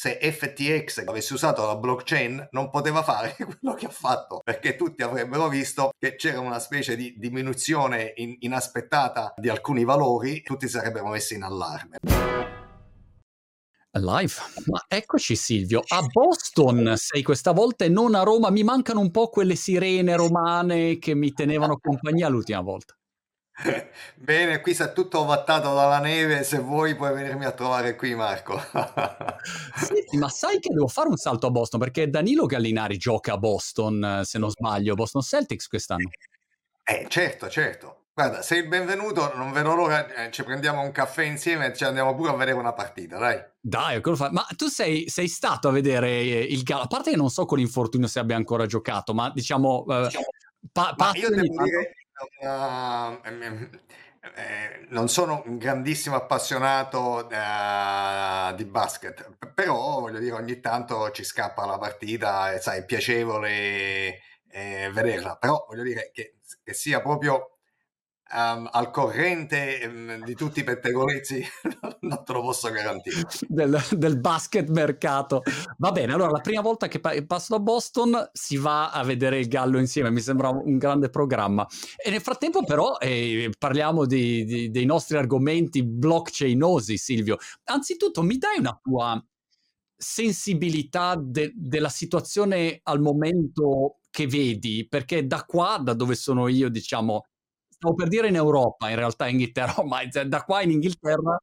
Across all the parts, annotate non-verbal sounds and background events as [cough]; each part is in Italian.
se FTX avesse usato la blockchain non poteva fare [laughs] quello che ha fatto, perché tutti avrebbero visto che c'era una specie di diminuzione in, inaspettata di alcuni valori, tutti si sarebbero messi in allarme. Live, ma eccoci Silvio, a Boston sei questa volta e non a Roma, mi mancano un po' quelle sirene romane che mi tenevano compagnia l'ultima volta. [laughs] Bene, qui sei tutto ovattato dalla neve, se vuoi puoi venirmi a trovare qui Marco. [laughs] Senti, ma sai che devo fare un salto a Boston perché Danilo Gallinari gioca a Boston, se non sbaglio, Boston Celtics quest'anno. Eh, certo, certo. Guarda, sei il benvenuto, non vedo l'ora, eh, ci prendiamo un caffè insieme e ci andiamo pure a vedere una partita, dai. Dai. Ma tu sei, sei stato a vedere il Gallo, a parte che non so con l'infortunio se abbia ancora giocato, ma diciamo... Eh, pa- ma io devo dire Uh, eh, non sono un grandissimo appassionato uh, di basket, però voglio dire ogni tanto ci scappa la partita e sai, è piacevole eh, vederla, però voglio dire che, che sia proprio um, al corrente um, di tutti i pettegolezzi [laughs] non te lo posso garantire. Del, del, basket mercato. Va bene, allora la prima volta che passo da Boston si va a vedere il Gallo insieme, mi sembra un grande programma. E nel frattempo però eh, parliamo di, di, dei nostri argomenti blockchainosi, Silvio. Anzitutto mi dai una tua sensibilità de, della situazione al momento che vedi, perché da qua, da dove sono io, diciamo, stavo per dire in Europa, in realtà in Inghilterra, [laughs] ma da qua in Inghilterra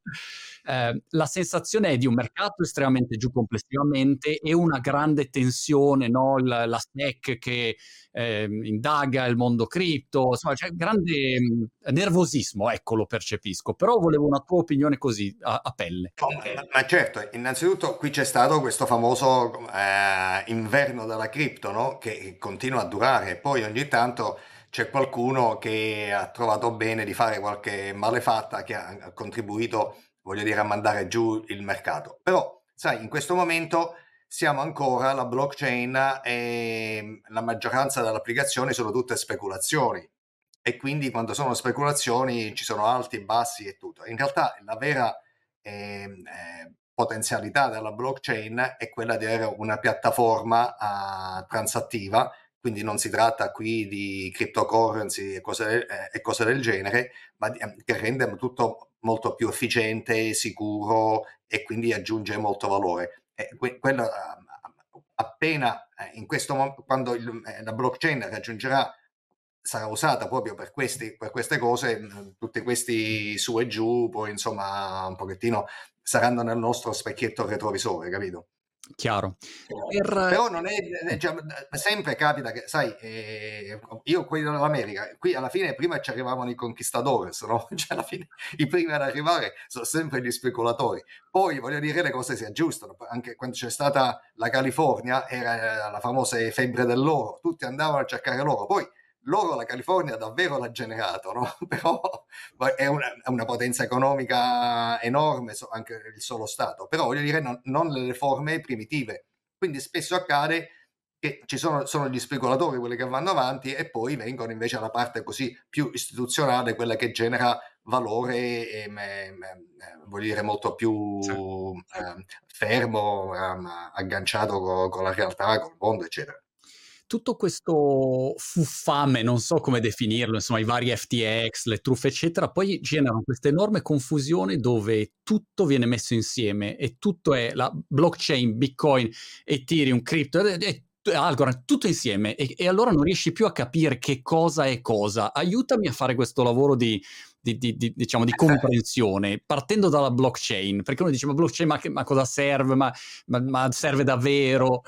eh, la sensazione è di un mercato estremamente giù complessivamente e una grande tensione, no? la, la SEC che eh, indaga il mondo cripto, insomma c'è grande mh, nervosismo, ecco lo percepisco, però volevo una tua opinione così a, a pelle. Oh, ma, certo, innanzitutto qui c'è stato questo famoso eh, inverno della cripto no? che continua a durare, poi ogni tanto c'è qualcuno che ha trovato bene di fare qualche malefatta che ha contribuito, voglio dire, a mandare giù il mercato. Però, sai, in questo momento siamo ancora la blockchain e la maggioranza delle applicazioni sono tutte speculazioni e quindi quando sono speculazioni ci sono alti e bassi e tutto. In realtà la vera eh, eh, potenzialità della blockchain è quella di avere una piattaforma uh, transattiva quindi non si tratta qui di cryptocurrency e cose, eh, e cose del genere, ma di, ehm, che rende tutto molto più efficiente, sicuro e quindi aggiunge molto valore. E que- quello, ehm, appena eh, in questo momento, quando il, eh, la blockchain raggiungerà sarà usata proprio per, questi, per queste cose, tutti questi su e giù, poi insomma un pochettino saranno nel nostro specchietto retrovisore, capito? Chiaro. Per... Però non è, è già, sempre capita che, sai, eh, io qui dell'America, qui alla fine prima ci arrivavano i conquistadores, no? [laughs] Cioè alla fine i primi ad arrivare sono sempre gli speculatori. Poi voglio dire le cose si aggiustano, anche quando c'è stata la California era la famosa febbre dell'oro, tutti andavano a cercare l'oro, poi loro la California davvero l'ha generato, no? [laughs] però è una, è una, potenza economica enorme, anche il solo Stato, però voglio dire non, non le forme primitive. Quindi spesso accade che ci sono, sono, gli speculatori quelli che vanno avanti e poi vengono invece alla parte così più istituzionale, quella che genera valore e me, me, voglio dire molto più sì. eh, fermo, eh, agganciato con, con la realtà, con il mondo, eccetera tutto questo fuffame, non so come definirlo, insomma, i vari FTX, le truffe, eccetera, poi generano questa enorme confusione dove tutto viene messo insieme e tutto è la blockchain, Bitcoin, Ethereum, crypto, Algorand, tutto insieme e, e, allora non riesci più a capire che cosa è cosa. Aiutami a fare questo lavoro di, di, di, di diciamo, di comprensione, partendo dalla blockchain, perché uno dice ma blockchain ma, ma cosa serve? Ma, ma, ma serve davvero?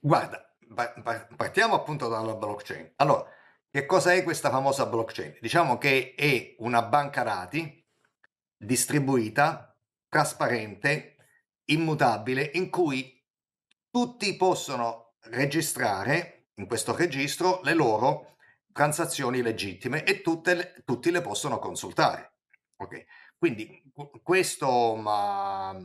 Guarda, partiamo appunto dalla blockchain. Allora, che cosa è questa famosa blockchain? Diciamo che è una banca dati distribuita, trasparente, immutabile, in cui tutti possono registrare in questo registro le loro transazioni legittime e tutte, tutti le possono consultare. Okay. Quindi questo ma,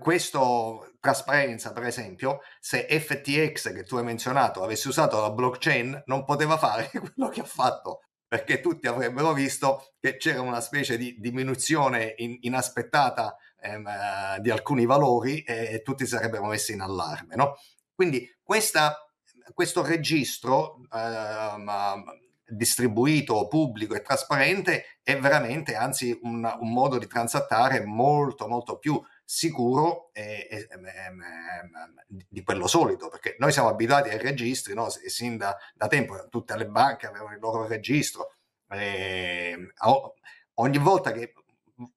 questo trasparenza, per esempio, se FTX che tu hai menzionato avesse usato la blockchain, non poteva fare [laughs] quello che ha fatto perché tutti avrebbero visto che c'era una specie di diminuzione in, inaspettata ehm, eh, di alcuni valori e tutti sarebbero messi in allarme. No? Quindi questa, questo registro ehm, distribuito, pubblico e trasparente è veramente anzi un, un modo di transattare molto molto più sicuro e, e, e, di quello solito, perché noi siamo abituati ai registri, no? sin da, da, tempo tutte le banche avevano il loro registro. E, ogni volta che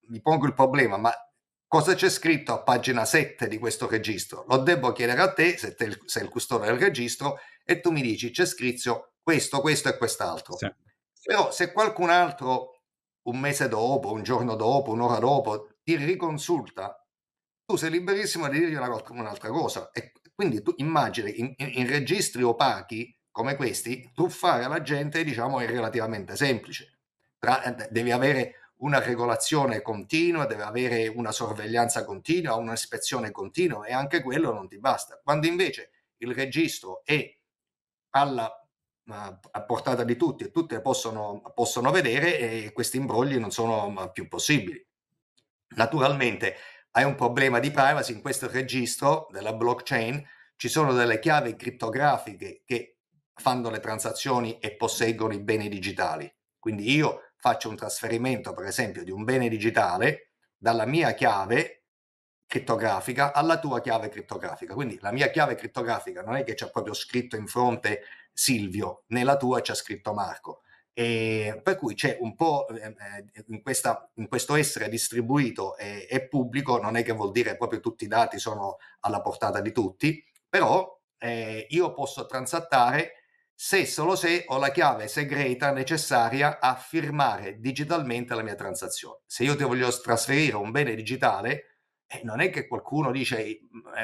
mi pongo il problema, ma cosa c'è scritto a pagina 7 di questo registro? Lo devo chiedere a te, se te sei il custode del registro, e tu mi dici c'è scritto questo, questo e quest'altro. Sì. Però se qualcun altro un mese dopo, un giorno dopo, un'ora dopo ti riconsulta tu sei liberissimo di dirgli una, un'altra cosa. E quindi tu immagini in, in, registri opachi come questi, truffare la gente diciamo è relativamente semplice. Tra, eh, devi avere una regolazione continua, deve avere una sorveglianza continua, un'ispezione continua e anche quello non ti basta. Quando invece il registro è alla a portata di tutti e tutti possono, possono vedere e questi imbrogli non sono più possibili. Naturalmente hai un problema di privacy in questo registro della blockchain, ci sono delle chiavi criptografiche che fanno le transazioni e posseggono i beni digitali. Quindi io faccio un trasferimento, per esempio, di un bene digitale dalla mia chiave criptografica alla tua chiave criptografica. Quindi la mia chiave criptografica non è che c'è proprio scritto in fronte Silvio, nella tua c'è scritto Marco. E per cui c'è un po' eh, eh, in, questa, in questo essere distribuito e, e, pubblico, non è che vuol dire proprio tutti i dati sono alla portata di tutti, però eh, io posso transattare se solo se ho la chiave segreta necessaria a firmare digitalmente la mia transazione. Se io ti voglio trasferire un bene digitale, eh, non è che qualcuno dice eh,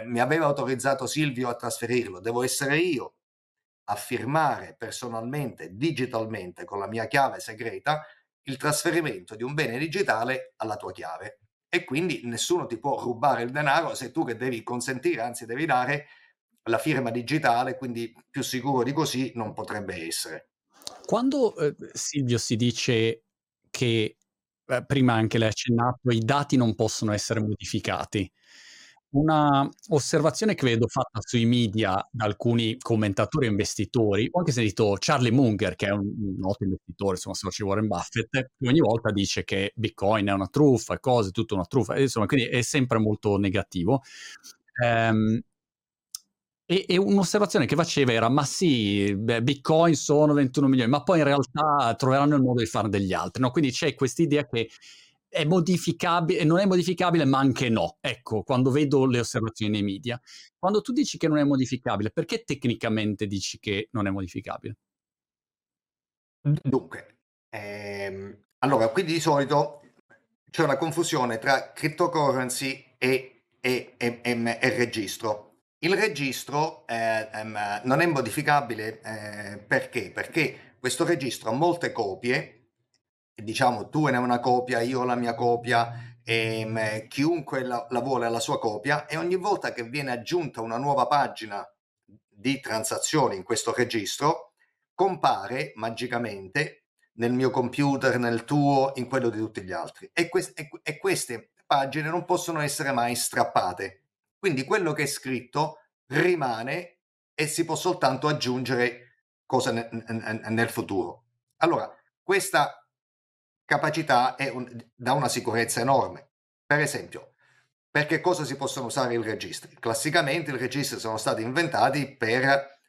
mi aveva autorizzato Silvio a trasferirlo, devo essere io a firmare personalmente, digitalmente, con la mia chiave segreta, il trasferimento di un bene digitale alla tua chiave. E quindi nessuno ti può rubare il denaro se tu che devi consentire, anzi devi dare la firma digitale, quindi più sicuro di così non potrebbe essere. Quando eh, Silvio si dice che, eh, prima anche l'hai accennato, i dati non possono essere modificati, una osservazione che vedo fatta sui media da alcuni commentatori e investitori, ho anche sentito Charlie Munger, che è un, un noto investitore, insomma, socio Warren Buffett, che ogni volta dice che Bitcoin è una truffa, e cose, tutta una truffa, insomma, quindi è sempre molto negativo. Ehm, e, e, un'osservazione che faceva era: ma sì, beh, Bitcoin sono 21 milioni, ma poi in realtà troveranno il modo di fare degli altri. No? Quindi c'è questa idea che è modificabile, non è modificabile, ma anche no. Ecco, quando vedo le osservazioni nei media. Quando tu dici che non è modificabile, perché tecnicamente dici che non è modificabile? Dunque, ehm, allora, qui di solito c'è una confusione tra cryptocurrency e, e, e, e registro. Il registro eh, ehm, non è modificabile eh, perché? Perché questo registro ha molte copie diciamo tu ne hai una copia, io ho la mia copia, ehm, chiunque la, la vuole ha la sua copia e ogni volta che viene aggiunta una nuova pagina di transazioni in questo registro, compare magicamente nel mio computer, nel tuo, in quello di tutti gli altri. E, que- e, e queste pagine non possono essere mai strappate. Quindi quello che è scritto rimane e si può soltanto aggiungere cose nel, nel futuro. Allora, questa capacità un, dà una sicurezza enorme. Per esempio, per che cosa si possono usare i registri? Classicamente i registri sono stati inventati per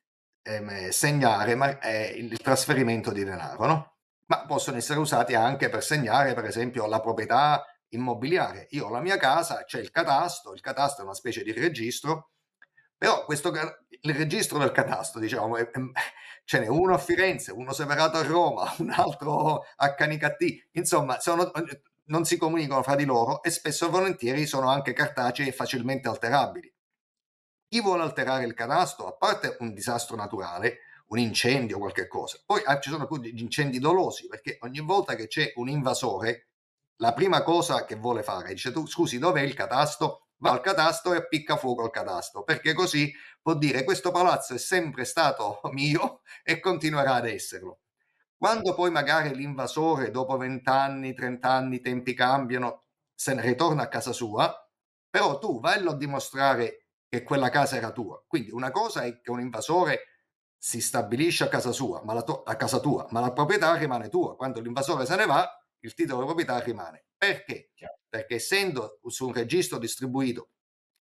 ehm, segnare ma, eh, il trasferimento di denaro, no? ma possono essere usati anche per segnare, per esempio, la proprietà immobiliare. Io ho la mia casa, c'è il catasto, il catasto è una specie di registro, però questo, il registro del catasto, diciamo, è, ce n'è uno a Firenze, uno separato a Roma, [laughs] un altro a Canicattì, insomma sono, non si comunicano fra di loro e spesso e volentieri sono anche cartacei e facilmente alterabili. Chi vuole alterare il catasto, a parte un disastro naturale, un incendio qualche cosa, poi ah, ci sono più gli incendi dolosi, perché ogni volta che c'è un invasore, la prima cosa che vuole fare, dice tu scusi dov'è il catasto? Va al catasto e appicca fuoco al catasto, perché così può dire questo palazzo è sempre stato [laughs] mio e continuerà ad esserlo. Quando poi magari l'invasore dopo 20 anni, 30 anni, i tempi cambiano, se ne ritorna a casa sua, però tu vallo a dimostrare che quella casa era tua. Quindi una cosa è che un invasore si stabilisce a casa sua, ma la, to- a casa tua, ma la proprietà rimane tua. Quando l'invasore se ne va, il titolo di proprietà rimane. Perché? Perché essendo su un registro distribuito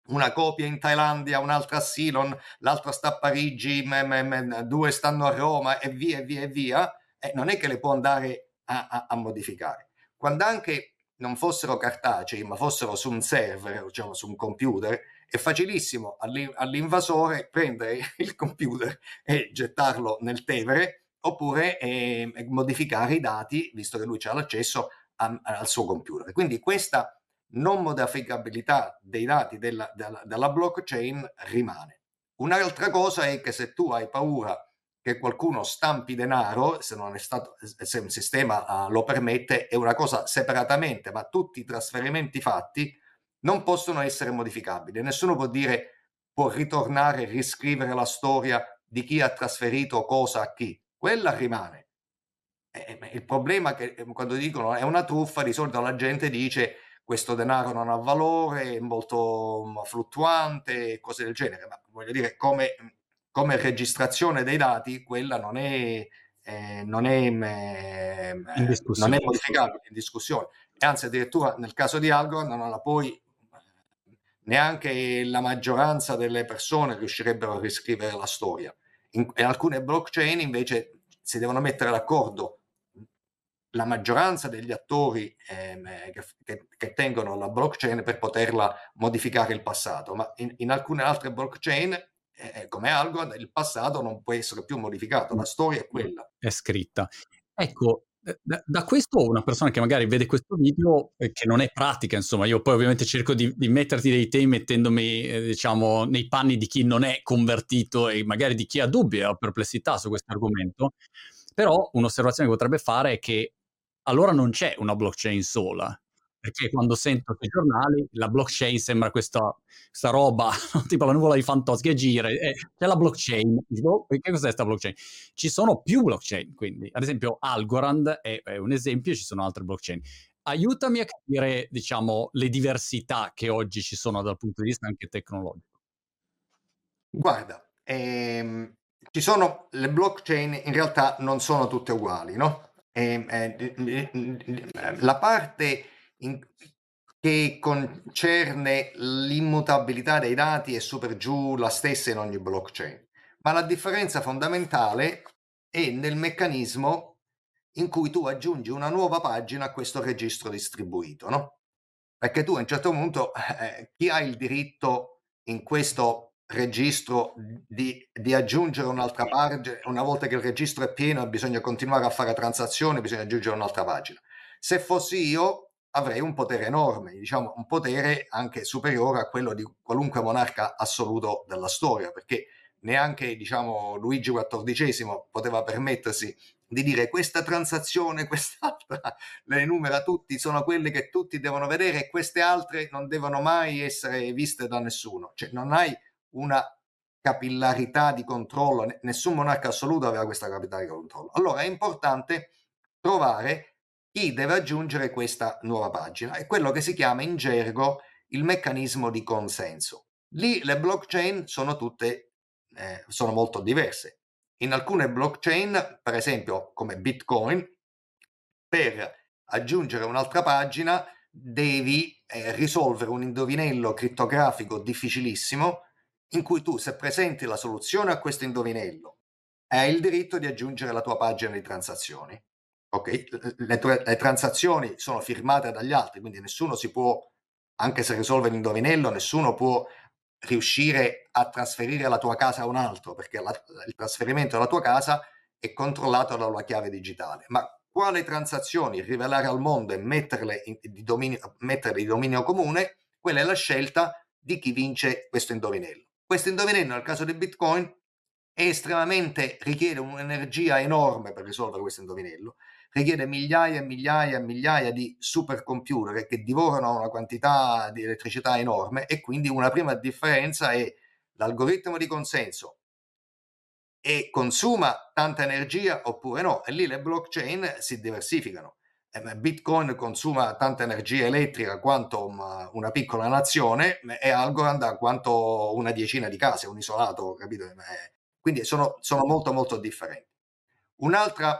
una copia in Thailandia, un'altra a Ceylon, l'altra sta a Parigi, m- m- m- due stanno a Roma e via e via e via, eh, non è che le può andare a, a, a modificare. Quando anche non fossero cartacei, ma fossero su un server, diciamo su un computer, è facilissimo all'invasore prendere [laughs] il computer e gettarlo nel Tevere oppure eh, modificare i dati, visto che lui ha l'accesso a, al suo computer. Quindi questa non modificabilità dei dati della, della, della blockchain rimane. Un'altra cosa è che se tu hai paura che qualcuno stampi denaro, se stato, se un sistema uh, lo permette, è una cosa separatamente, ma tutti i trasferimenti fatti non possono essere modificabili. Nessuno può dire può ritornare riscrivere la storia di chi ha trasferito cosa a chi. Quella rimane. Eh, il problema è che eh, quando dicono è una truffa, di solito la gente dice questo denaro non ha valore, è molto mm, fluttuante, cose del genere, ma voglio dire, come, come registrazione dei dati, quella non è, eh, non, è, eh, non è modificabile in discussione. E anzi, addirittura nel caso di Algorand non la puoi neanche la maggioranza delle persone riuscirebbero a riscrivere la storia. In, in alcune blockchain invece si devono mettere d'accordo la maggioranza degli attori ehm, che, che, che, tengono la blockchain per poterla modificare il passato, ma in, in alcune altre blockchain eh, come Algorand il passato non può essere più modificato, la storia è quella. È scritta. Ecco, da, da, questo una persona che magari vede questo video eh, che non è pratica, insomma, io poi ovviamente cerco di, di metterti dei temi mettendomi, eh, diciamo, nei panni di chi non è convertito e magari di chi ha dubbi ha perplessità su questo argomento, però un'osservazione che potrebbe fare è che allora non c'è una blockchain sola, perché quando sento sui giornali la blockchain sembra questa, questa roba, [laughs] tipo la nuvola di Fantozzi che gira, e c'è la blockchain, dico, che cos'è questa blockchain? Ci sono più blockchain, quindi ad esempio Algorand è, è un esempio, ci sono altre blockchain. Aiutami a capire, diciamo, le diversità che oggi ci sono dal punto di vista anche tecnologico. Guarda, ehm, ci sono le blockchain, in realtà non sono tutte uguali, no? Eh, eh, la parte in, che concerne l'immutabilità dei dati è su per giù la stessa in ogni blockchain, ma la differenza fondamentale è nel meccanismo in cui tu aggiungi una nuova pagina a questo registro distribuito, no? Perché tu a un certo punto, [laughs] eh, chi ha il diritto in questo registro di, di, aggiungere un'altra pagina, una volta che il registro è pieno bisogna continuare a fare transazioni, bisogna aggiungere un'altra pagina. Se fossi io, avrei un potere enorme, diciamo un potere anche superiore a quello di qualunque monarca assoluto della storia, perché neanche diciamo, Luigi XIV poteva permettersi di dire questa transazione, [laughs] quest'altra, le enumera tutti, sono quelle che tutti devono vedere e queste altre non devono mai essere viste da nessuno. Cioè non hai una capillarità di controllo, nessun monarca assoluto aveva questa capillarità di controllo. Allora è importante trovare chi deve aggiungere questa nuova pagina. È quello che si chiama in gergo il meccanismo di consenso. Lì le blockchain sono tutte, eh, sono molto diverse. In alcune blockchain, per esempio come Bitcoin, per aggiungere un'altra pagina devi eh, risolvere un indovinello crittografico difficilissimo in cui tu se presenti la soluzione a questo indovinello hai il diritto di aggiungere la tua pagina di transazioni. Ok, le, le, transazioni sono firmate dagli altri, quindi nessuno si può, anche se risolve l'indovinello, nessuno può riuscire a trasferire la tua casa a un altro, perché la, il trasferimento della tua casa è controllato dalla chiave digitale. Ma quale transazioni rivelare al mondo e metterle, in, di dominio, metterle di dominio comune, quella è la scelta di chi vince questo indovinello. Questo indovinello, nel caso di Bitcoin, è estremamente, richiede un'energia enorme per risolvere questo indovinello richiede migliaia e migliaia e migliaia di supercomputer che divorano una quantità di elettricità enorme e quindi una prima differenza è l'algoritmo di consenso e consuma tanta energia oppure no e lì le blockchain si diversificano Bitcoin consuma tanta energia elettrica quanto una piccola nazione e Algorand quanto una decina di case, un isolato, capito? Quindi sono, sono molto molto differenti. Un'altra,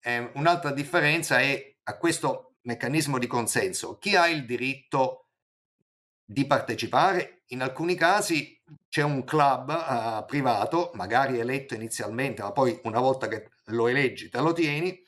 eh, un'altra differenza è a questo meccanismo di consenso. Chi ha il diritto di partecipare? In alcuni casi c'è un club uh, privato, magari eletto inizialmente, ma poi una volta che lo eleggi te lo tieni,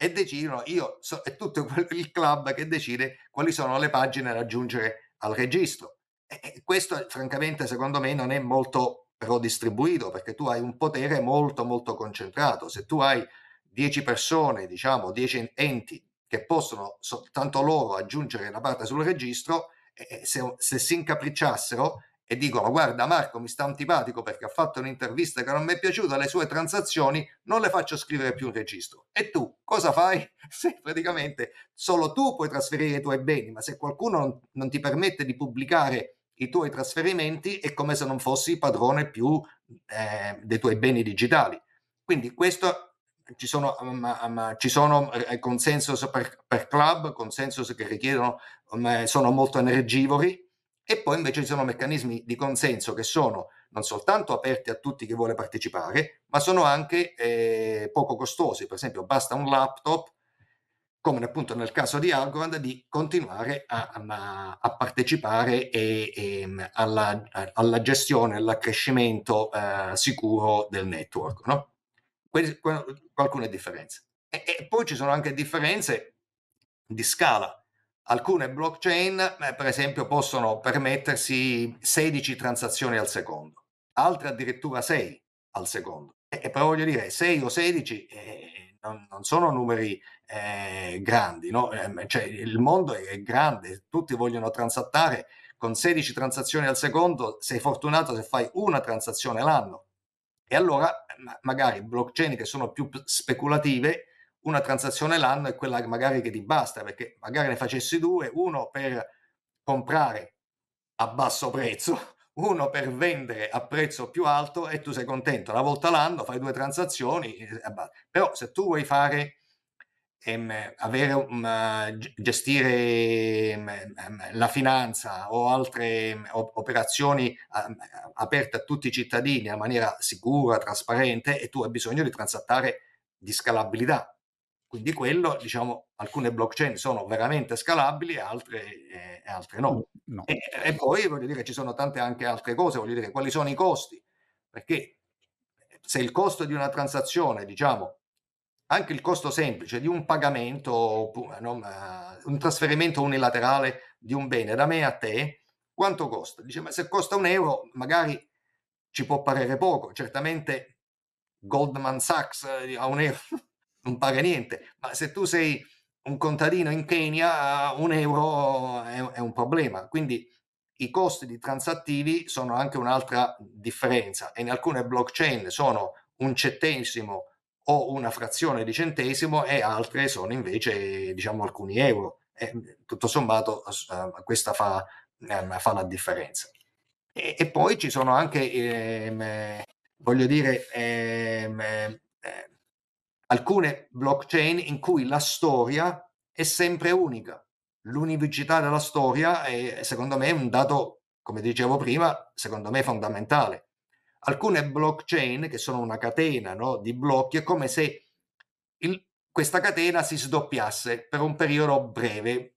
e decidono, io so, è tutto il club che decide quali sono le pagine da aggiungere al registro. E questo francamente secondo me non è molto però distribuito perché tu hai un potere molto molto concentrato. Se tu hai 10 persone, diciamo 10 enti che possono soltanto loro aggiungere la parte sul registro, se, se si incapricciassero e dicono guarda Marco mi sta antipatico perché ha fatto un'intervista che non mi è piaciuta, le sue transazioni non le faccio scrivere più in registro. E tu cosa fai? [laughs] Se praticamente solo tu puoi trasferire i tuoi beni, ma se qualcuno non, non ti permette di pubblicare i tuoi trasferimenti è come se non fossi padrone più eh, dei tuoi beni digitali. Quindi questo ci sono, um, um, ci sono eh, consensus per, per club, consensus che richiedono, um, sono molto energivori, e poi invece ci sono meccanismi di consenso che sono non soltanto aperti a tutti chi vuole partecipare, ma sono anche eh, poco costosi. Per esempio, basta un laptop, come appunto nel caso di Algorand, di continuare a, a, a partecipare e, e, alla, alla, gestione, all'accrescimento eh, sicuro del network. No? Quindi, alcune differenze. E, e poi ci sono anche differenze di scala Alcune blockchain, eh, per esempio, possono permettersi 16 transazioni al secondo, altre addirittura 6 al secondo. E, però voglio dire, 6 o 16 eh, non, non, sono numeri eh, grandi, no? Eh, cioè, il mondo è grande, tutti vogliono transattare con 16 transazioni al secondo, sei fortunato se fai una transazione l'anno. E allora magari blockchain che sono più speculative una transazione l'anno è quella magari che ti basta, perché magari ne facessi due, uno per comprare a basso prezzo, [laughs] uno per vendere a prezzo più alto e tu sei contento. Una volta l'anno fai due transazioni, però se tu vuoi fare ehm, avere um, gestire um, la finanza o altre um, operazioni aperte a tutti i cittadini in maniera sicura, trasparente e tu hai bisogno di transattare di scalabilità quindi quello, diciamo, alcune blockchain sono veramente scalabili, altre, eh, altre no. no. E, e, poi voglio dire, ci sono tante anche altre cose, voglio dire, quali sono i costi? Perché se il costo di una transazione, diciamo, anche il costo semplice di un pagamento, un trasferimento unilaterale di un bene da me a te, quanto costa? Dice, ma se costa un euro, magari ci può parere poco. Certamente Goldman Sachs eh, a un euro non paga niente, ma se tu sei un contadino in Kenya, un euro è, è un problema. Quindi i costi di transattivi sono anche un'altra differenza e in alcune blockchain sono un centesimo o una frazione di centesimo e altre sono invece diciamo alcuni euro. E, tutto sommato uh, questa fa, uh, fa, la differenza. E, e, poi ci sono anche, ehm, voglio dire, ehm, eh, alcune blockchain in cui la storia è sempre unica. L'unicità della storia è, secondo me, un dato, come dicevo prima, secondo me fondamentale. Alcune blockchain, che sono una catena no, di blocchi, è come se il, questa catena si sdoppiasse per un periodo breve,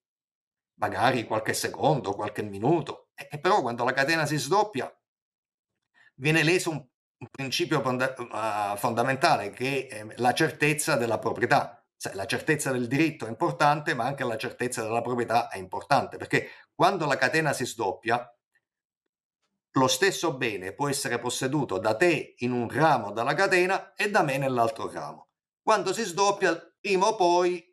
magari qualche secondo, qualche minuto. E, però quando la catena si sdoppia, viene leso un un principio fonda- uh, fondamentale che è la certezza della proprietà. Cioè, la certezza del diritto è importante, ma anche la certezza della proprietà è importante, perché quando la catena si sdoppia, lo stesso bene può essere posseduto da te in un ramo della catena e da me nell'altro ramo. Quando si sdoppia, prima o poi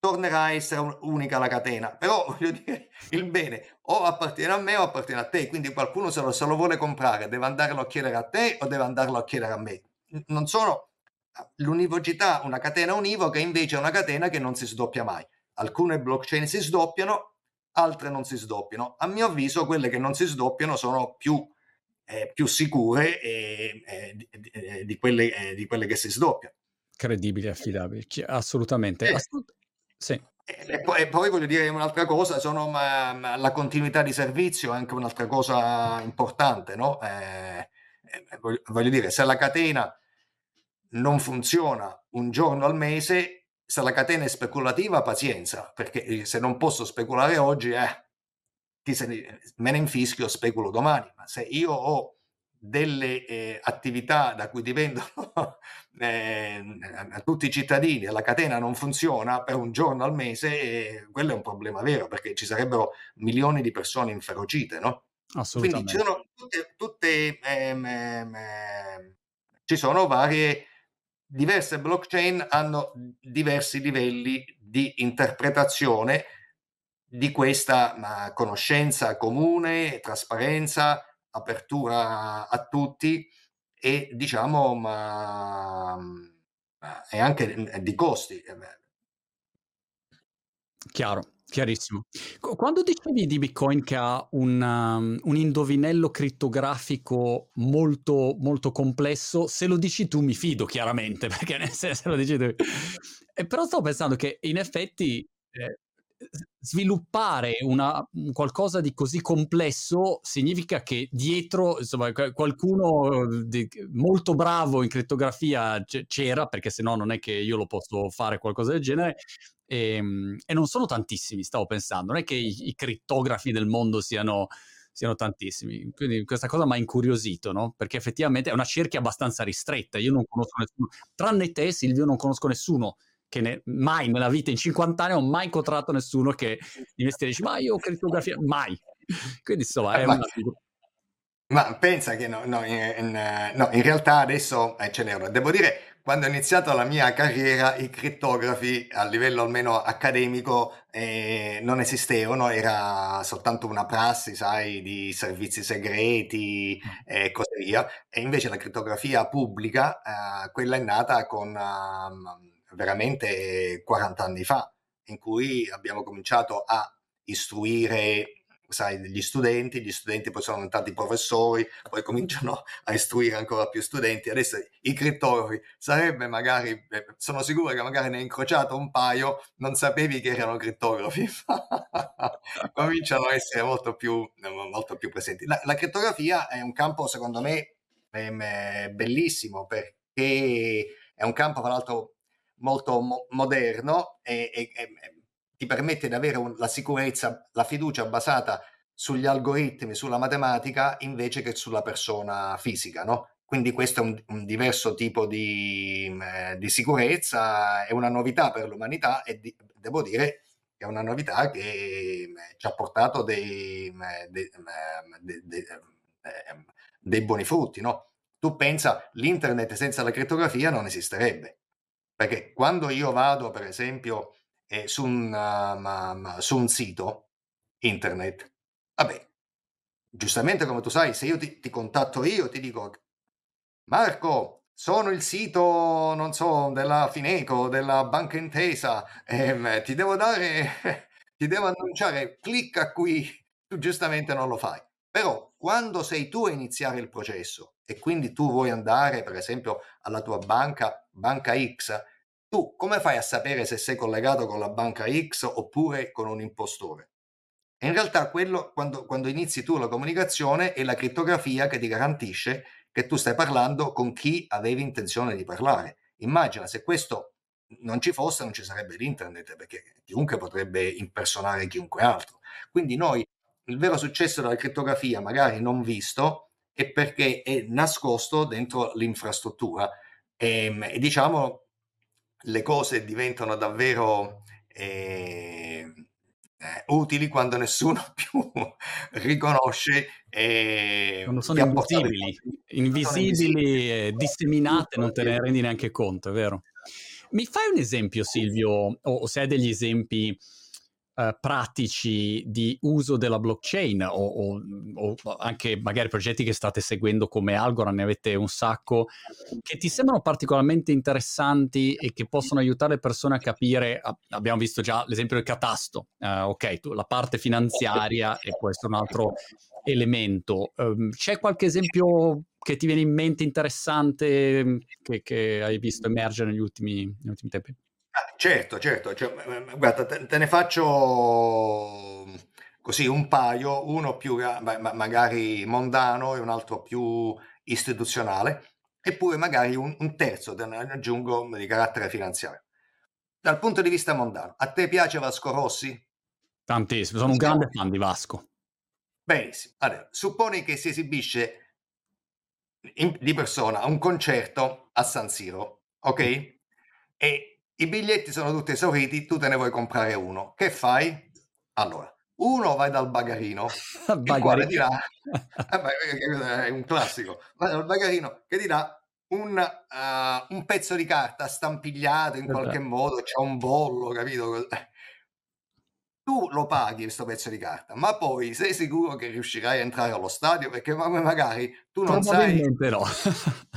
tornerà a essere unica la catena, però [laughs] voglio dire, il bene o appartiene a me o appartiene a te, quindi qualcuno se lo, se lo vuole comprare deve andarlo a chiedere a te o deve andarlo a chiedere a me. Non sono l'univocità, una catena univoca invece è una catena che non si sdoppia mai. Alcune blockchain si sdoppiano, altre non si sdoppiano. A mio avviso quelle che non si sdoppiano sono più, eh, più sicure eh, eh, di, quelle, di, quelle, che si sdoppiano. Credibili, affidabili, assolutamente. Assolut- sì. E poi, e poi, voglio dire un'altra cosa, sono, ma, ma la continuità di servizio è anche un'altra cosa importante, no? Eh, eh, voglio, voglio, dire, se la catena non funziona un giorno al mese, se la catena è speculativa, pazienza, perché se non posso speculare oggi, eh, ne, me ne infischio, speculo domani, ma se io ho delle eh, attività da cui dipendono [laughs] eh, tutti i cittadini e la catena non funziona per un giorno al mese, eh, quello è un problema vero perché ci sarebbero milioni di persone inferocite, no? Quindi ci sono tutte, tutte ehm, ehm, ehm, ci sono varie, diverse blockchain hanno diversi livelli di interpretazione di questa ma, conoscenza comune, trasparenza, apertura a tutti e diciamo ma, è anche di costi. Chiaro, chiarissimo. Quando dicevi di Bitcoin che ha un, um, un indovinello crittografico molto, molto complesso, se lo dici tu mi fido chiaramente, [laughs] perché se, se lo dici tu... Eh, però stavo pensando che in effetti eh, sviluppare una, qualcosa di così complesso significa che dietro insomma, qualcuno di, molto bravo in crittografia c'era, perché se no non è che io lo posso fare qualcosa del genere, e, ehm, e non sono tantissimi, stavo pensando, non è che i, i crittografi del mondo siano, siano tantissimi. Quindi questa cosa mi ha incuriosito, no? Perché effettivamente è una cerchia abbastanza ristretta. Io non conosco nessuno, tranne te, Silvio, non conosco nessuno che ne, mai nella vita, in 50 anni, ho mai incontrato nessuno che di mestiere dice, ma io ho crittografia, mai. Quindi insomma, è eh, ma, una... ma pensa che no, no, in, in, no, in realtà adesso eh, ce n'erano. Devo dire, quando ho iniziato la mia carriera, i crittografi a livello almeno accademico eh, non esistevano, era soltanto una prassi, sai, di servizi segreti e così via. E invece la crittografia pubblica, eh, quella è nata con... Uh, veramente 40 anni fa, in cui abbiamo cominciato a istruire sai, gli studenti, gli studenti poi sono diventati professori, poi cominciano [laughs] a istruire ancora più studenti. Adesso i crittografi sarebbe magari, eh, sono sicuro che magari ne hai incrociato un paio, non sapevi che erano crittografi, [laughs] cominciano a essere molto più, molto più presenti. La, la, crittografia è un campo, secondo me, bellissimo perché è un campo, tra l'altro, molto mo- moderno e, e, e, ti permette di avere un, la sicurezza, la fiducia basata sugli algoritmi, sulla matematica invece che sulla persona fisica, no? Quindi questo è un, un diverso tipo di, eh, di, sicurezza, è una novità per l'umanità e di, devo dire che è una novità che eh, ci ha portato dei, dei, dei, dei buoni frutti, no? Tu pensa, l'internet senza la crittografia non esisterebbe perché quando io vado, per esempio, eh, su, un, um, su, un, sito internet, vabbè, giustamente come tu sai, se io ti, ti contatto io, ti dico, Marco, sono il sito, non so, della Fineco, della Banca Intesa, ehm, ti devo dare, [laughs] ti devo annunciare, clicca qui, tu giustamente non lo fai. Però quando sei tu a iniziare il processo e quindi tu vuoi andare, per esempio, alla tua banca, banca X, tu come fai a sapere se sei collegato con la banca X oppure con un impostore? E in realtà quello, quando, quando inizi tu la comunicazione, è la crittografia che ti garantisce che tu stai parlando con chi avevi intenzione di parlare. Immagina se questo non ci fosse, non ci sarebbe l'internet, perché chiunque potrebbe impersonare chiunque altro. Quindi noi il vero successo della crittografia, magari non visto, è perché è nascosto dentro l'infrastruttura. E, ehm, e diciamo, le cose diventano davvero eh, eh, utili quando nessuno [laughs] più riconosce eh, quando sono invisibili, invisibili, e disseminate, non te ne rendi neanche conto, è vero? Mi fai un esempio, Silvio, o, o se hai degli esempi eh, pratici di uso della blockchain o, o, o, anche magari progetti che state seguendo come Algorand, ne avete un sacco, che ti sembrano particolarmente interessanti e che possono aiutare le persone a capire, abbiamo visto già l'esempio del catasto, uh, ok, tu, la parte finanziaria e può essere un altro elemento. Um, c'è qualche esempio che ti viene in mente interessante che, che hai visto emergere negli ultimi, negli ultimi tempi? Certo, certo, cioè, guarda, te, te, ne faccio così un paio, uno più magari mondano e un altro più istituzionale, eppure magari un, un terzo, ne aggiungo, di carattere finanziario. Dal punto di vista mondano, a te piace Vasco Rossi? Tantissimo, sono un grande fan di Vasco. Benissimo. Allora, supponi che si esibisce in, di persona a un concerto a San Siro, ok? E i biglietti sono tutti esauriti, tu te ne vuoi comprare uno. Che fai? Allora, uno vai dal bagarino, il quale dirà, eh è un classico, vai dal bagarino che dirà un, uh, un pezzo di carta stampigliato in qualche modo, c'è un bollo, capito? Tu lo paghi questo pezzo di carta, ma poi sei sicuro che riuscirai a entrare allo stadio? Perché magari tu non probabilmente sai... No.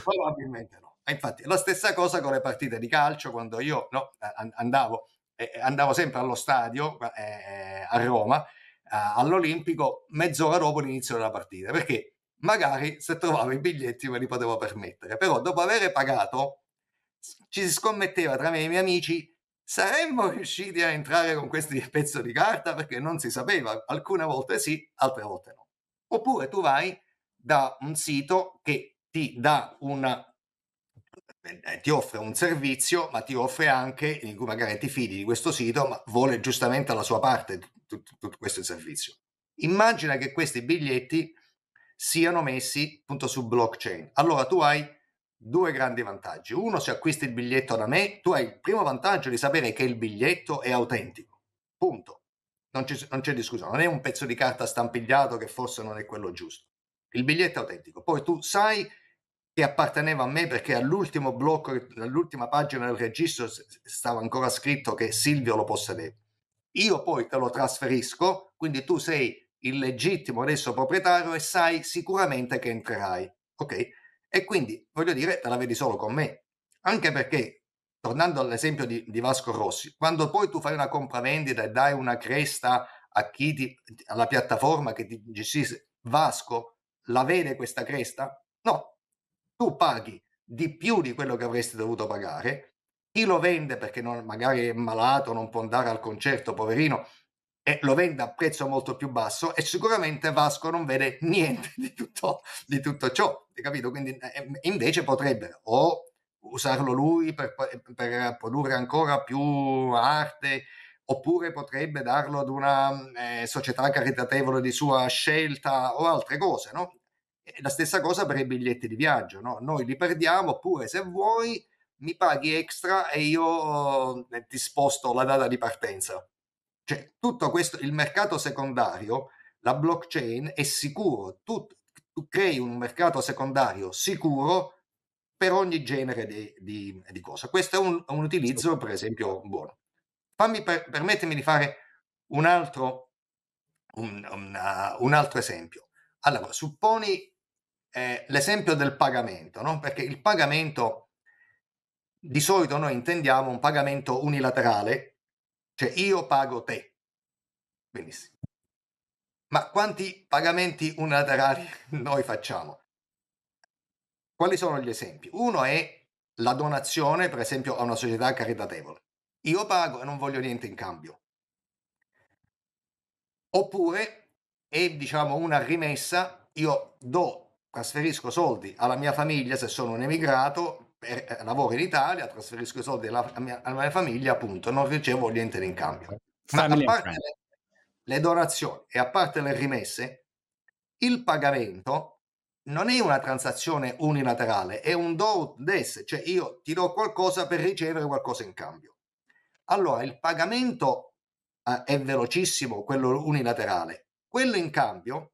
probabilmente no. Infatti, la stessa cosa con le partite di calcio, quando io no, andavo, eh, andavo sempre allo stadio eh, a Roma, eh, all'Olimpico, mezz'ora dopo l'inizio della partita, perché magari se trovavo i biglietti me li potevo permettere, però dopo aver pagato ci si scommetteva tra me e i miei amici saremmo riusciti a entrare con questi [laughs] pezzi di carta perché non si sapeva, alcune volte sì, altre volte no. Oppure tu vai da un sito che ti dà una ti offre un servizio, ma ti offre anche, in cui magari ti fidi di questo sito, ma vuole giustamente la sua parte tutto, tutto questo servizio. Immagina che questi biglietti siano messi appunto su blockchain. Allora tu hai due grandi vantaggi. Uno, se acquisti il biglietto da me, tu hai il primo vantaggio di sapere che il biglietto è autentico. Punto. Non, non c'è discussione, non è un pezzo di carta stampigliato che forse non è quello giusto. Il biglietto è autentico. Poi tu sai che apparteneva a me perché all'ultimo blocco, all'ultima pagina del registro stava ancora scritto che Silvio lo possedeva. Io poi te lo trasferisco, quindi tu sei il legittimo adesso proprietario e sai sicuramente che entrerai. Ok? E quindi, voglio dire, te la vedi solo con me. Anche perché, tornando all'esempio di, di Vasco Rossi, quando poi tu fai una compravendita e dai una cresta a chi ti, alla piattaforma che ti gestisce Vasco, la vede questa cresta? No, tu paghi di più di quello che avresti dovuto pagare, chi lo vende perché non, magari è malato, non può andare al concerto, poverino, e lo vende a prezzo molto più basso e sicuramente Vasco non vede [laughs] niente di tutto, di tutto ciò, capito? Quindi eh, invece potrebbe o usarlo lui per, per, produrre ancora più arte oppure potrebbe darlo ad una eh, società caritatevole di sua scelta o altre cose, no? La stessa cosa per i biglietti di viaggio, no? Noi li perdiamo, oppure se vuoi mi paghi extra e io eh, ti sposto la data di partenza. Cioè, tutto questo, il mercato secondario, la blockchain è sicuro, tu, tu crei un mercato secondario sicuro per ogni genere di, di, di cosa. Questo è un, un, utilizzo, per esempio, buono. Fammi per, permettimi di fare un altro, un, un, uh, un altro esempio. Allora, supponi eh, l'esempio del pagamento, no? perché il pagamento di solito noi intendiamo un pagamento unilaterale, cioè io pago te. Benissimo. Ma quanti pagamenti unilaterali [laughs] noi facciamo? Quali sono gli esempi? Uno è la donazione, per esempio, a una società caritatevole. Io pago e non voglio niente in cambio. Oppure è, diciamo, una rimessa, io do trasferisco soldi alla mia famiglia se sono un emigrato, per, eh, lavoro in Italia, trasferisco i soldi alla, mia, alla mia famiglia, appunto, non ricevo niente in cambio. Ma a parte le, le donazioni e a parte le rimesse, il pagamento non è una transazione unilaterale, è un do des, cioè io ti do qualcosa per ricevere qualcosa in cambio. Allora, il pagamento eh, è velocissimo, quello unilaterale. Quello in cambio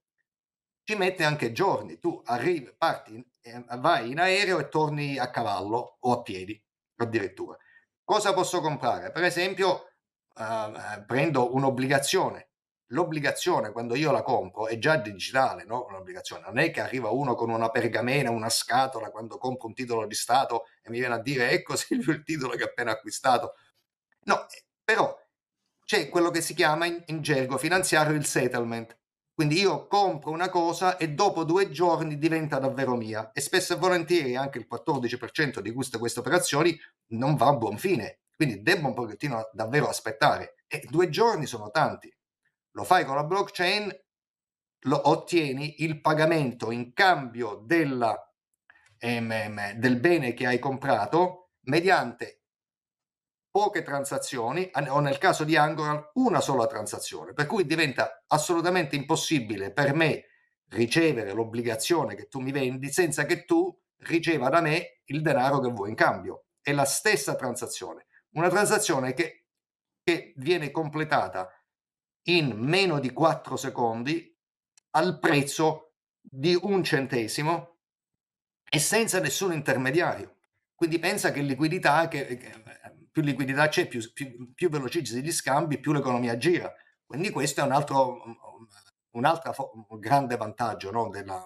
ci mette anche giorni. Tu arrivi, parti, eh, vai in aereo e torni a cavallo o a piedi addirittura. Cosa posso comprare? Per esempio, eh, prendo un'obbligazione. L'obbligazione, quando io la compro, è già digitale, no? Un'obbligazione. Non è che arriva uno con una pergamena, una scatola, quando compro un titolo di Stato e mi viene a dire ecco [laughs] Silvio il titolo che ho appena acquistato. No, però c'è quello che si chiama in, in gergo finanziario il settlement quindi io compro una cosa e dopo due giorni diventa davvero mia e spesso e volentieri anche il 14% di queste, queste operazioni non va a buon fine. quindi devo un pochettino davvero aspettare. E due giorni sono tanti. Lo fai con la blockchain, lo ottieni il pagamento in cambio della, ehm, del bene che hai comprato mediante poche transazioni o nel caso di Angoral una sola transazione, per cui diventa assolutamente impossibile per me ricevere l'obbligazione che tu mi vendi senza che tu riceva da me il denaro che vuoi in cambio. È la stessa transazione, una transazione che, che viene completata in meno di 4 secondi al prezzo di un centesimo e senza nessun intermediario. Quindi pensa che liquidità, che, che più liquidità c'è, più, più, più velocizzi gli scambi, più l'economia gira. Quindi questo è un altro, un altro grande vantaggio no, della,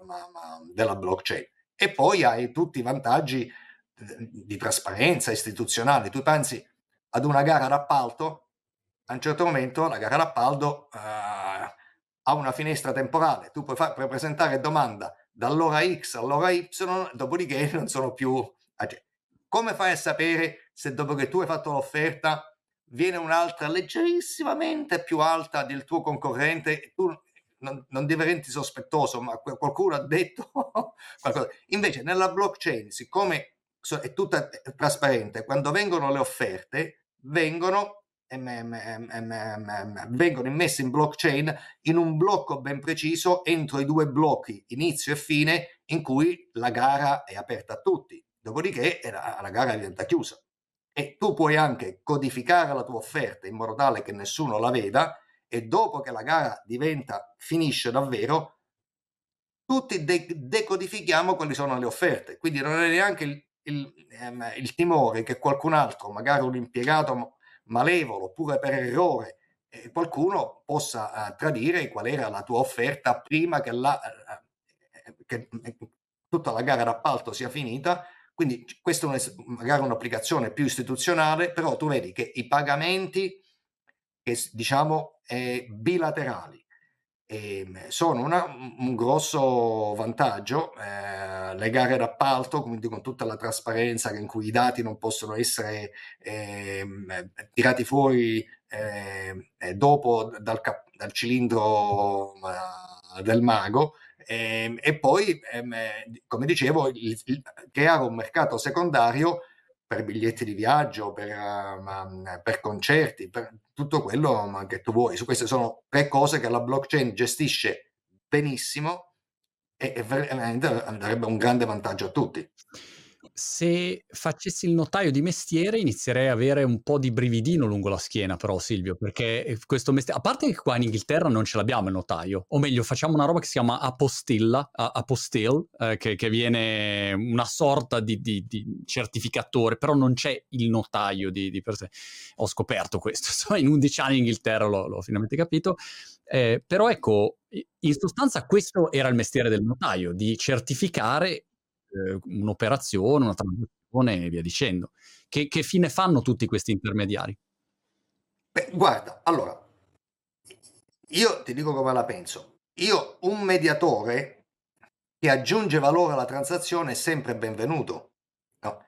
della blockchain. E poi hai tutti i vantaggi eh, di trasparenza istituzionale. Tu pensi ad una gara d'appalto, a un certo momento la gara d'appalto uh, ha una finestra temporale, tu puoi, far, puoi presentare domanda dall'ora X all'ora Y, dopodiché non sono più... Come fai a sapere se dopo che tu hai fatto l'offerta viene un'altra leggerissimamente più alta del tuo concorrente tu non, non diventi sospettoso, ma qualcuno ha detto [laughs] qualcosa. Invece nella blockchain, siccome è tutta trasparente, quando vengono le offerte, vengono, vengono immesse in blockchain in un blocco ben preciso entro i due blocchi, inizio e fine, in cui la gara è aperta a tutti dopodiché la gara diventa chiusa. E tu puoi anche codificare la tua offerta in modo tale che nessuno la veda e dopo che la gara diventa, finisce davvero, tutti de- decodifichiamo quali sono le offerte. Quindi non è neanche il, il, ehm, il timore che qualcun altro, magari un impiegato malevolo, oppure per errore, eh, qualcuno possa eh, tradire qual era la tua offerta prima che, la, eh, che eh, tutta la gara d'appalto sia finita quindi questa è magari un'applicazione più istituzionale, però tu vedi che i pagamenti, che, diciamo, eh, bilaterali, eh, sono una, un grosso vantaggio. Eh, le gare d'appalto, quindi con tutta la trasparenza in cui i dati non possono essere ehm, tirati fuori ehm, dopo dal, cap- dal cilindro del mago, e, ehm, e poi, ehm, come dicevo, creare un mercato secondario per biglietti di viaggio, per, um, per concerti, per tutto quello che tu vuoi. Su queste sono tre cose che la blockchain gestisce benissimo e veramente darebbe un grande vantaggio a tutti se facessi il notaio di mestiere inizierei a avere un po' di brividino lungo la schiena però Silvio, perché eh, questo mestiere, a parte che qua in Inghilterra non ce l'abbiamo il notaio, o meglio facciamo una roba che si chiama apostilla, apostille, eh, che, che, viene una sorta di, di, di, certificatore, però non c'è il notaio di, di per sé. Ho scoperto questo, [laughs] insomma in 11 anni in Inghilterra l'ho, l'ho finalmente capito, eh, però ecco, in sostanza questo era il mestiere del notaio, di certificare eh, un'operazione, una transazione e via dicendo. Che, che fine fanno tutti questi intermediari? Beh, guarda, allora, io ti dico come la penso. Io, un mediatore che aggiunge valore alla transazione è sempre benvenuto. No?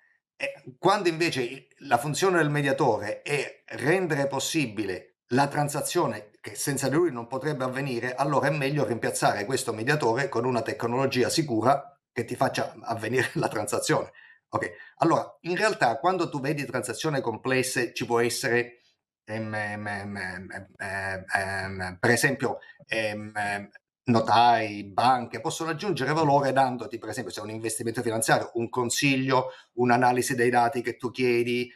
quando invece la funzione del mediatore è rendere possibile la transazione che senza di lui non potrebbe avvenire, allora è meglio rimpiazzare questo mediatore con una tecnologia sicura che ti faccia avvenire [laughs] la transazione. Ok, allora in realtà quando tu vedi transazioni complesse ci può essere ehm, ehm, ehm, per esempio notai, banche possono aggiungere valore dandoti per esempio se è un investimento finanziario un consiglio, un'analisi dei dati che tu chiedi,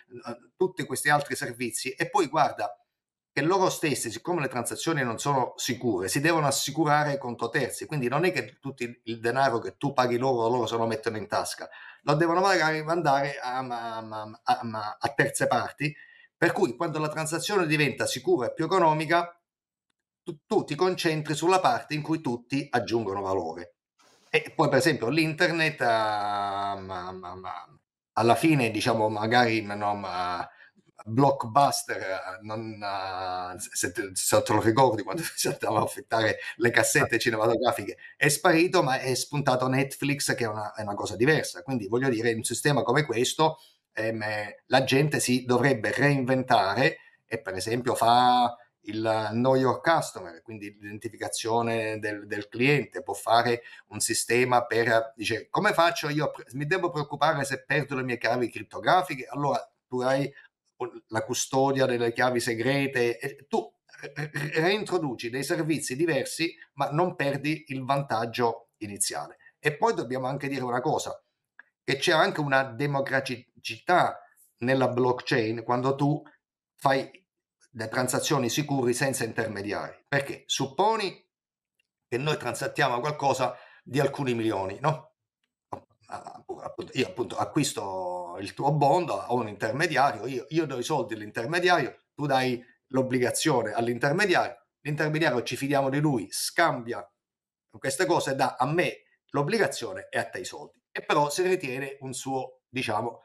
tutti questi altri servizi e poi guarda che loro stessi, siccome le transazioni non sono sicure, si devono assicurare contro terzi, quindi non è che tutto il denaro che tu paghi loro, loro se lo mettono in tasca, lo devono magari mandare a, a, a, a terze parti, per cui quando la transazione diventa sicura e più economica, tu, tu ti concentri sulla parte in cui tutti aggiungono valore. E poi per esempio l'internet, ma, alla fine diciamo magari no, ma, blockbuster, eh, non, uh, se, te, se, te, lo ricordi quando si andava a affittare le cassette ah. cinematografiche, è sparito ma è spuntato Netflix che è una, è una cosa diversa. Quindi voglio dire, in un sistema come questo ehm, la gente si dovrebbe reinventare e per esempio fa il know your customer, quindi l'identificazione del, del, cliente, può fare un sistema per, dice, come faccio io, mi devo preoccupare se perdo le mie chiavi criptografiche, allora tu hai la custodia delle chiavi segrete, tu reintroduci dei servizi diversi, ma non perdi il vantaggio iniziale. E poi dobbiamo anche dire una cosa, che c'è anche una democraticità nella blockchain quando tu fai le transazioni sicuri senza intermediari. Perché supponi che noi transattiamo qualcosa di alcuni milioni, no? Io appunto acquisto il tuo bond, ho un intermediario, io, io do i soldi all'intermediario, tu dai l'obbligazione all'intermediario, l'intermediario ci fidiamo di lui, scambia queste cose, dà a me l'obbligazione e a te i soldi. E però si ritiene un suo, diciamo,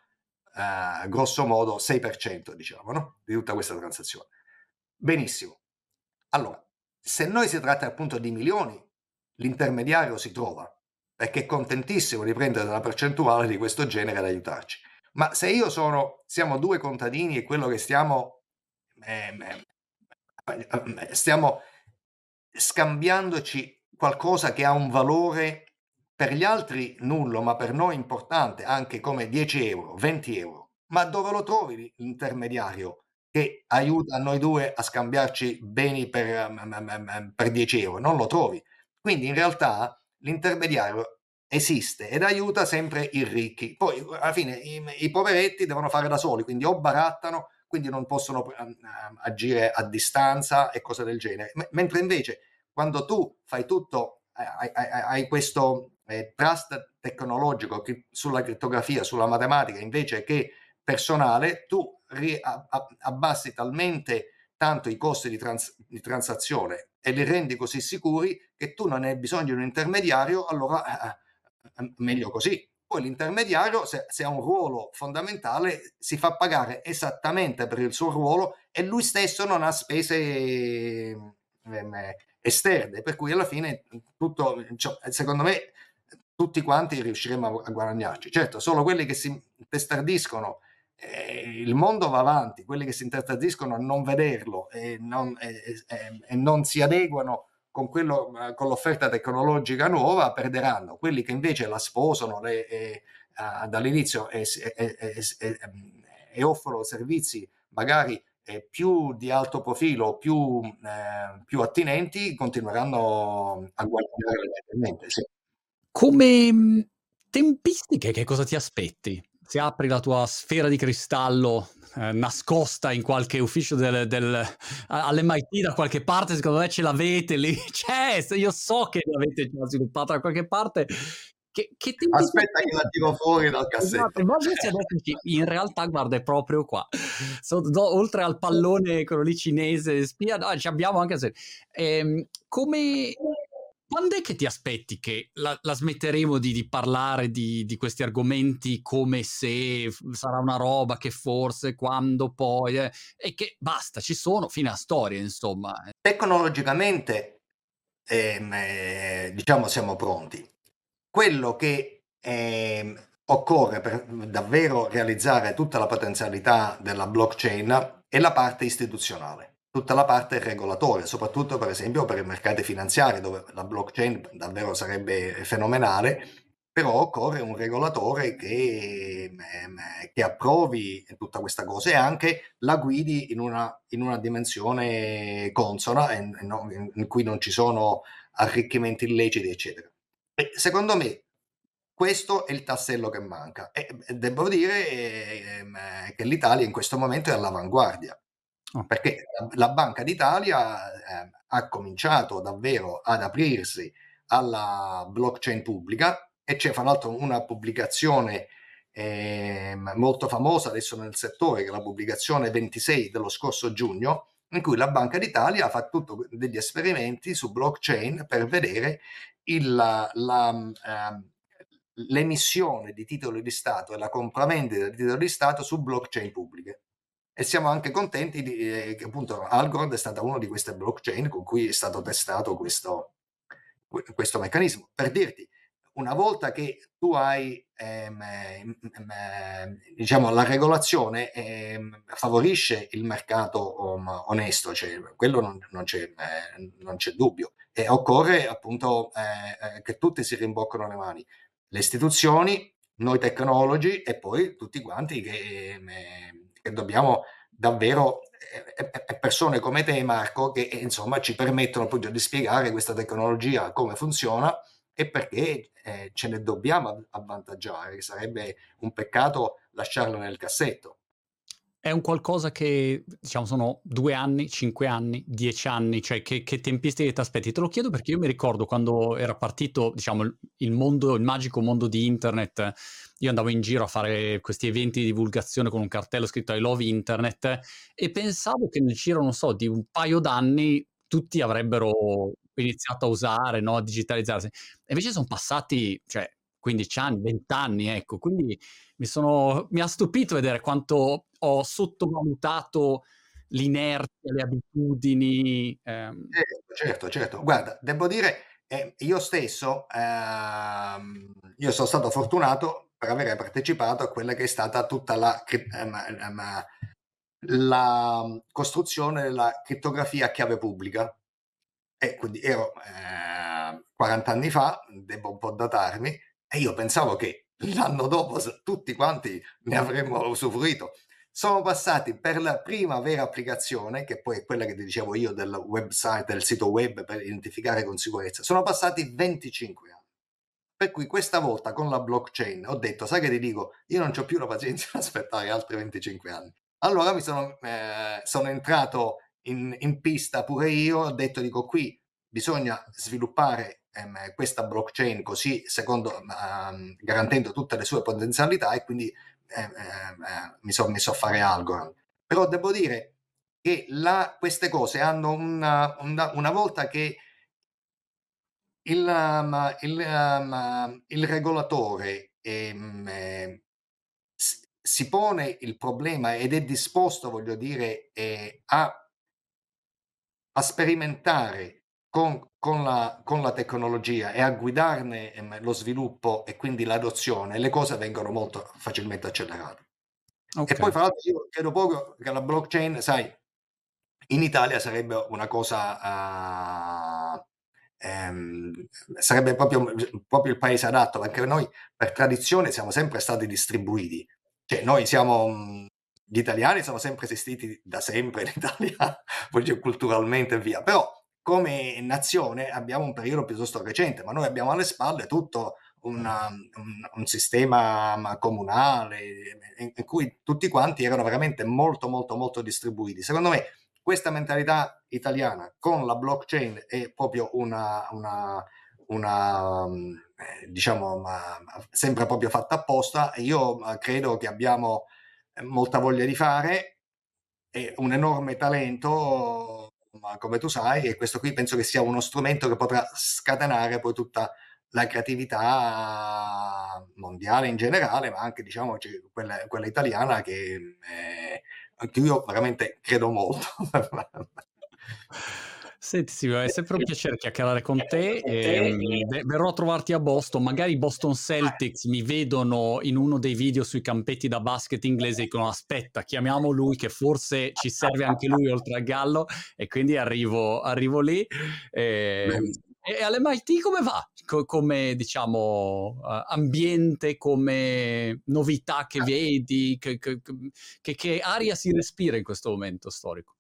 eh, grosso modo 6%, diciamo, no? di tutta questa transazione. Benissimo. Allora, se noi si tratta appunto di milioni, l'intermediario si trova perché è contentissimo di prendere una percentuale di questo genere ad aiutarci. Ma se io sono, siamo due contadini e quello che stiamo, eh, stiamo scambiandoci qualcosa che ha un valore per gli altri nullo, ma per noi importante, anche come 10 euro, 20 euro, ma dove lo trovi l'intermediario che aiuta noi due a scambiarci beni per, per 10 euro? Non lo trovi. Quindi in realtà l'intermediario esiste ed aiuta sempre i ricchi. Poi alla fine i, i poveretti devono fare da soli, quindi o barattano, quindi non possono uh, agire a distanza e cose del genere. M- mentre invece quando tu fai tutto, hai, hai, hai questo eh, trust tecnologico che, sulla crittografia, sulla matematica, invece che personale, tu ri- abbassi talmente tanto i costi di, trans- di transazione e li rendi così sicuri che tu non hai bisogno di un intermediario, allora eh, eh, meglio così. Poi l'intermediario, se, se, ha un ruolo fondamentale, si fa pagare esattamente per il suo ruolo e lui stesso non ha spese eh, esterne, per cui alla fine tutto, cioè, secondo me, tutti quanti riusciremo a, a guadagnarci. Certo, solo quelli che si testardiscono eh, il mondo va avanti, quelli che si interdiscono a non vederlo e non, e, e, e non si adeguano con, quello, con, l'offerta tecnologica nuova perderanno. Quelli che invece la sposano le, e, uh, dall'inizio e, offrono servizi magari eh, più di alto profilo, più, eh, più attinenti, continueranno a guadagnare. Sì. Come tempistiche, che cosa ti aspetti? Se apri la tua sfera di cristallo eh, nascosta in qualche ufficio del, del, all'MIT da qualche parte, secondo me ce l'avete lì, [laughs] c'è, io so che l'avete già sviluppata da qualche parte. Che, che Aspetta che la tiro fuori dal cassetto. Esatto, in realtà, guarda, è proprio qua. So, do, oltre al pallone, quello lì cinese, spia, no, ci abbiamo anche... Se, ehm, come quando è che ti aspetti che la, la smetteremo di, di parlare di, di, questi argomenti come se sarà una roba che forse quando poi eh, e che basta, ci sono fino a storia, insomma. Tecnologicamente, ehm, eh, diciamo, siamo pronti. Quello che eh, occorre per davvero realizzare tutta la potenzialità della blockchain è la parte istituzionale tutta la parte regolatoria, soprattutto per esempio per i mercati finanziari dove la blockchain davvero sarebbe fenomenale, però occorre un regolatore che, ehm, che approvi tutta questa cosa e anche la guidi in una, in una dimensione consona in, in cui non ci sono arricchimenti illeciti, eccetera. E secondo me questo è il tassello che manca e devo dire eh, che l'Italia in questo momento è all'avanguardia Perché la Banca d'Italia eh, ha cominciato davvero ad aprirsi alla blockchain pubblica e c'è fra l'altro una pubblicazione eh, molto famosa adesso nel settore, che è la pubblicazione 26 dello scorso giugno, in cui la Banca d'Italia ha fatto degli esperimenti su blockchain per vedere il, la, la, eh, l'emissione di titoli di Stato e la compravendita di titoli di Stato su blockchain pubbliche e siamo anche contenti di, eh, che appunto Algorand è stata una di queste blockchain con cui è stato testato questo, questo meccanismo. Per dirti, una volta che tu hai ehm, ehm, ehm, diciamo la regolazione ehm, favorisce il mercato um, onesto, cioè, quello non, non, c'è, eh, non, c'è, dubbio e occorre appunto eh, eh, che tutti si rimboccano le mani, le istituzioni, noi tecnologi e poi tutti quanti che, ehm, che dobbiamo davvero eh, persone come te Marco che insomma ci permettono appunto di spiegare questa tecnologia come funziona e perché eh, ce ne dobbiamo avvantaggiare, sarebbe un peccato lasciarlo nel cassetto. È un qualcosa che, diciamo, sono due anni, cinque anni, dieci anni, cioè che, che tempistiche ti aspetti? Te lo chiedo perché io mi ricordo quando era partito, diciamo, il mondo, il magico mondo di internet, io andavo in giro a fare questi eventi di divulgazione con un cartello scritto I love internet e pensavo che nel giro, non so, di un paio d'anni tutti avrebbero iniziato a usare, no? a digitalizzarsi. Invece sono passati, cioè, 15 anni, 20 anni, ecco. Quindi mi, sono, mi ha stupito vedere quanto ho sottovalutato l'inerzia, le abitudini. Ehm. Certo, certo, certo. Guarda, devo dire, eh, io stesso, ehm, io sono stato fortunato per aver partecipato a quella che è stata tutta la, ehm, la costruzione della crittografia a chiave pubblica. E quindi ero eh, 40 anni fa, devo un po' datarmi, e io pensavo che l'anno dopo tutti quanti ne avremmo usufruito. Sono passati per la prima vera applicazione, che poi è quella che ti dicevo io del website, del sito web per identificare con sicurezza, sono passati 25 anni. Per cui questa volta con la blockchain ho detto, sai che ti dico, io non ho più la pazienza [laughs] di aspettare altri 25 anni. Allora mi sono, eh, sono entrato in, in, pista pure io, ho detto, dico, qui bisogna sviluppare ehm, questa blockchain così, secondo, ehm, garantendo tutte le sue potenzialità e quindi ehm, ehm mi sono messo a fare Algorand. Però devo dire che la, queste cose hanno una, una, una volta che il, um, il, um, il regolatore ehm, eh, si pone il problema ed è disposto, voglio dire, eh, a, a sperimentare con, con, la, con, la, tecnologia e a guidarne ehm, lo sviluppo e quindi l'adozione, le cose vengono molto facilmente accelerate. Okay. E poi, fra l'altro, io credo proprio che la blockchain, sai, in Italia sarebbe una cosa, uh, ehm, sarebbe proprio, proprio, il paese adatto, perché noi per tradizione siamo sempre stati distribuiti. Cioè, noi siamo, gli italiani sono sempre esistiti da sempre in Italia, [laughs] culturalmente e via, però come nazione abbiamo un periodo piuttosto recente, ma noi abbiamo alle spalle tutto una, un, un, sistema comunale in, in, cui tutti quanti erano veramente molto molto molto distribuiti. Secondo me questa mentalità italiana con la blockchain è proprio una, una, una eh, diciamo, sempre proprio fatta apposta io credo che abbiamo eh, molta voglia di fare. E un enorme talento come tu sai, e questo qui penso che sia uno strumento che potrà scatenare poi tutta la creatività mondiale in generale, ma anche diciamo quella, quella italiana che eh, anche io veramente credo molto. [laughs] Senti Silvio, è sempre un piacere chiacchierare con te. E, um, verrò a trovarti a Boston, magari i Boston Celtics mi vedono in uno dei video sui campetti da basket inglese e dicono aspetta, chiamiamo lui che forse ci serve anche lui oltre al Gallo e quindi arrivo, arrivo lì. E, e all'MIT come va? Co- come diciamo uh, ambiente, come novità che vedi, che, che, che, che aria si respira in questo momento storico?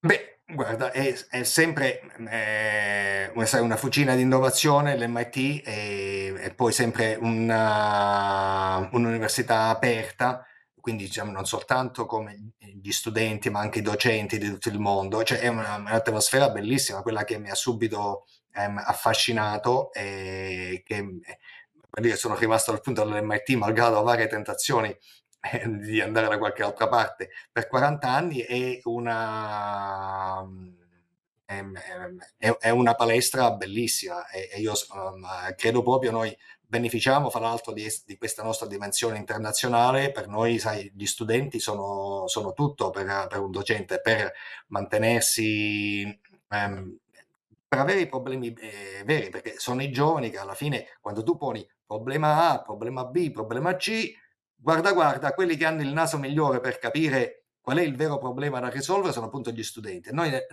Beh, Guarda, è, è sempre eh, una fucina di innovazione l'MIT e, e poi sempre una, un'università aperta, quindi diciamo, non soltanto come gli studenti ma anche i docenti di tutto il mondo, cioè è una, un'atmosfera bellissima, quella che mi ha subito ehm, affascinato e che dire, sono rimasto al punto dell'MIT malgrado varie tentazioni [laughs] di andare da qualche altra parte per 40 anni è una, è, è una palestra bellissima e, e io um, credo proprio noi beneficiamo fra l'altro di, di, questa nostra dimensione internazionale. Per noi sai gli studenti sono, sono tutto per, per un docente per mantenersi ehm, per avere i problemi eh, veri, perché sono i giovani che alla fine quando tu poni problema A, problema B, problema C, guarda guarda, quelli che hanno il naso migliore per capire qual è il vero problema da risolvere sono appunto gli studenti. Noi, eh,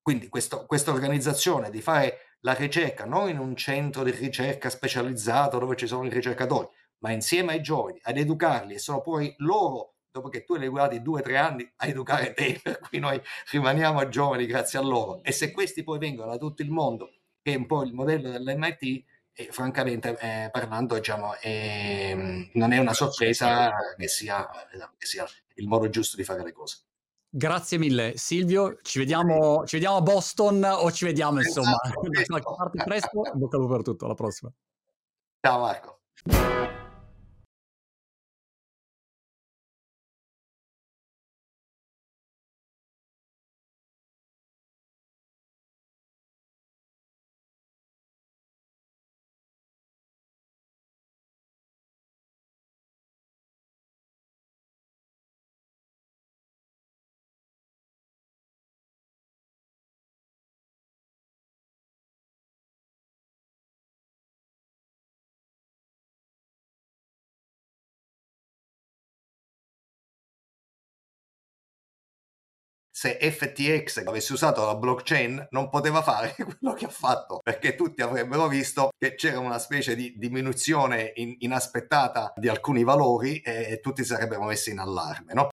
quindi questa organizzazione di fare la ricerca non in un centro di ricerca specializzato dove ci sono i ricercatori, ma insieme ai giovani, ad educarli e sono poi loro dopo che tu hai guardati due o tre anni a educare te, [laughs] per cui noi rimaniamo giovani grazie a loro. E se questi poi vengono da tutto il mondo, che è un po' il modello dell'MIT, e francamente eh, parlando, diciamo, eh, non è una sorpresa che sia, che sia, il modo giusto di fare le cose. Grazie mille Silvio, ci vediamo, ci vediamo a Boston o ci vediamo insomma [laughs] esatto, da qualche parte presto. Bocca al lupo per tutto, alla prossima. Ciao Marco. Se FTX avesse usato la blockchain non poteva fare [laughs] quello che ha fatto perché tutti avrebbero visto che c'era una specie di diminuzione in, inaspettata di alcuni valori e tutti si sarebbero messi in allarme. No?